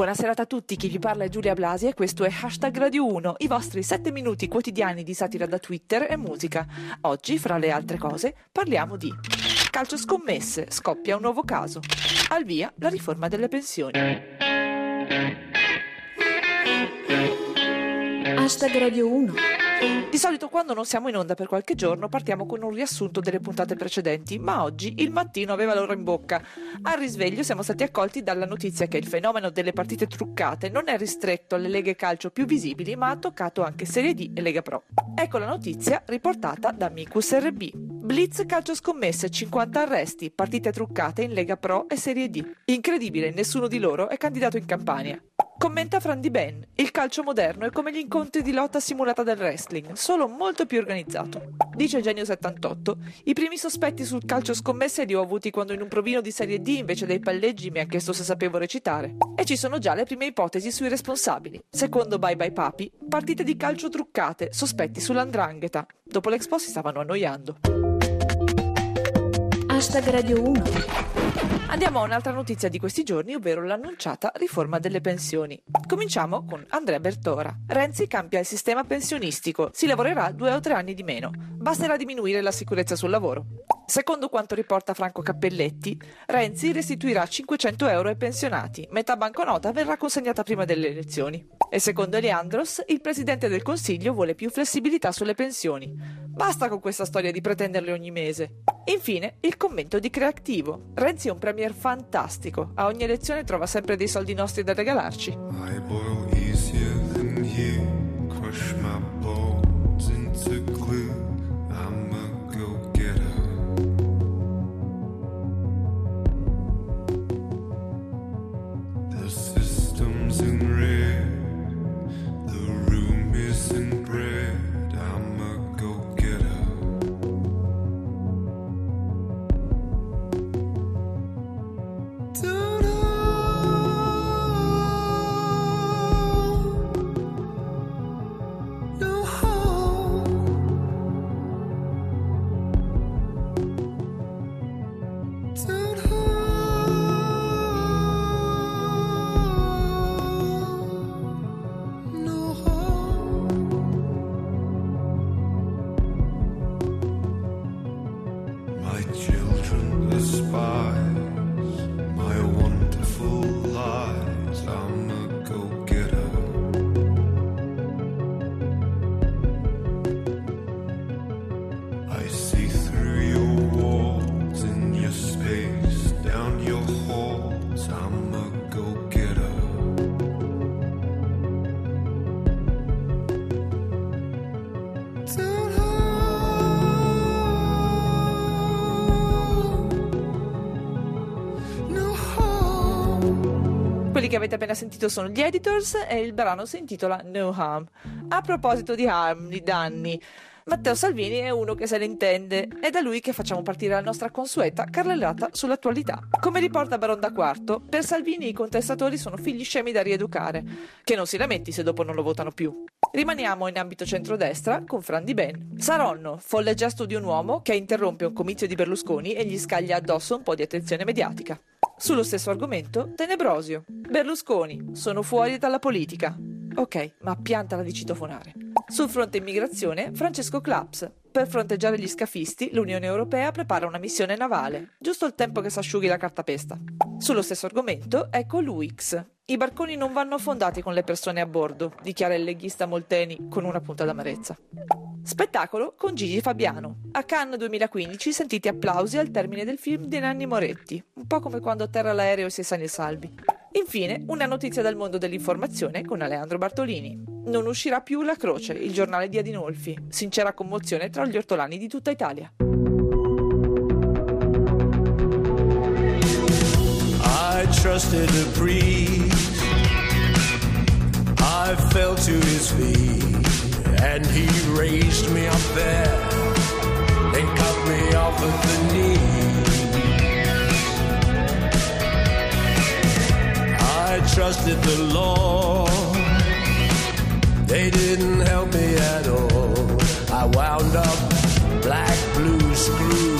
Buonasera a tutti, chi vi parla è Giulia Blasi e questo è Hashtag Radio 1, i vostri 7 minuti quotidiani di satira da Twitter e musica. Oggi, fra le altre cose, parliamo di calcio scommesse, scoppia un nuovo caso, al via la riforma delle pensioni. Hashtag Radio 1 di solito quando non siamo in onda per qualche giorno partiamo con un riassunto delle puntate precedenti, ma oggi il mattino aveva l'ora in bocca. Al risveglio siamo stati accolti dalla notizia che il fenomeno delle partite truccate non è ristretto alle leghe calcio più visibili, ma ha toccato anche Serie D e Lega Pro. Ecco la notizia riportata da Micus RB. Blitz calcio scommesse, 50 arresti, partite truccate in Lega Pro e Serie D. Incredibile, nessuno di loro è candidato in Campania. Commenta Fran Di Ben, il calcio moderno è come gli incontri di lotta simulata del wrestling, solo molto più organizzato. Dice Genio78, i primi sospetti sul calcio scommesse li ho avuti quando in un provino di Serie D invece dei palleggi mi ha chiesto se sapevo recitare. E ci sono già le prime ipotesi sui responsabili. Secondo Bye Bye Papi, partite di calcio truccate, sospetti sull'andrangheta. Dopo l'Expo si stavano annoiando. Hashtag Radio 1 Andiamo a un'altra notizia di questi giorni, ovvero l'annunciata riforma delle pensioni. Cominciamo con Andrea Bertora. Renzi cambia il sistema pensionistico, si lavorerà due o tre anni di meno. Basterà diminuire la sicurezza sul lavoro. Secondo quanto riporta Franco Cappelletti, Renzi restituirà 500 euro ai pensionati, metà banconota verrà consegnata prima delle elezioni. E secondo Leandros, il Presidente del Consiglio vuole più flessibilità sulle pensioni. Basta con questa storia di pretenderle ogni mese. Infine, il commento di Creativo. Renzi è un premier fantastico. A ogni elezione trova sempre dei soldi nostri da regalarci. I boil easier than you, che avete appena sentito sono gli editors e il brano si intitola No Harm. A proposito di harm, di danni, Matteo Salvini è uno che se ne intende. È da lui che facciamo partire la nostra consueta carrellata sull'attualità. Come riporta Baron da Quarto, per Salvini i contestatori sono figli scemi da rieducare, che non si lamenti se dopo non lo votano più. Rimaniamo in ambito centrodestra con Fran Di Ben. Saronno, folle gesto di un uomo che interrompe un comizio di Berlusconi e gli scaglia addosso un po' di attenzione mediatica. Sullo stesso argomento, Tenebrosio. Berlusconi, sono fuori dalla politica. Ok, ma piantala di citofonare. Sul fronte immigrazione, Francesco Claps. Per fronteggiare gli scafisti, l'Unione Europea prepara una missione navale, giusto il tempo che si asciughi la cartapesta. Sullo stesso argomento, ecco l'UX. I barconi non vanno affondati con le persone a bordo, dichiara il leghista Molteni con una punta d'amarezza. Spettacolo con Gigi Fabiano. A Cannes 2015 sentiti applausi al termine del film di Nanni Moretti, un po' come quando atterra l'aereo e si è sani e salvi. Infine, una notizia dal mondo dell'informazione con Aleandro Bartolini. Non uscirà più La Croce, il giornale di Adinolfi. Sincera commozione tra gli ortolani di tutta Italia. I trusted the priest. I fell to his feet. And he raised me up there of the need. I trusted the Lord. They didn't help me at all. I wound up black blue screwed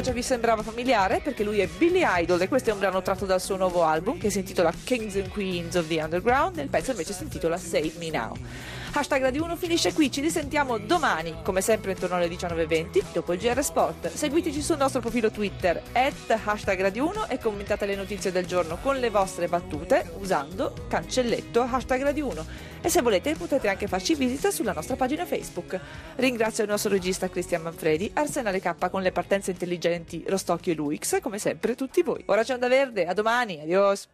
La voce vi sembrava familiare, perché lui è Billy Idol e questo è un brano tratto dal suo nuovo album che si intitola Kings and Queens of the Underground e il pezzo invece si intitola Save Me Now. Hashtag Radio 1 finisce qui, ci risentiamo domani, come sempre intorno alle 19.20, dopo il GR Sport. Seguiteci sul nostro profilo Twitter, at hashtag Radio 1 e commentate le notizie del giorno con le vostre battute usando cancelletto hashtag Radio 1. E se volete potete anche farci visita sulla nostra pagina Facebook. Ringrazio il nostro regista Cristian Manfredi, Arsenale K con le partenze intelligenti Rostocchio e Luix, come sempre tutti voi. Ora c'è Onda Verde, a domani, adios!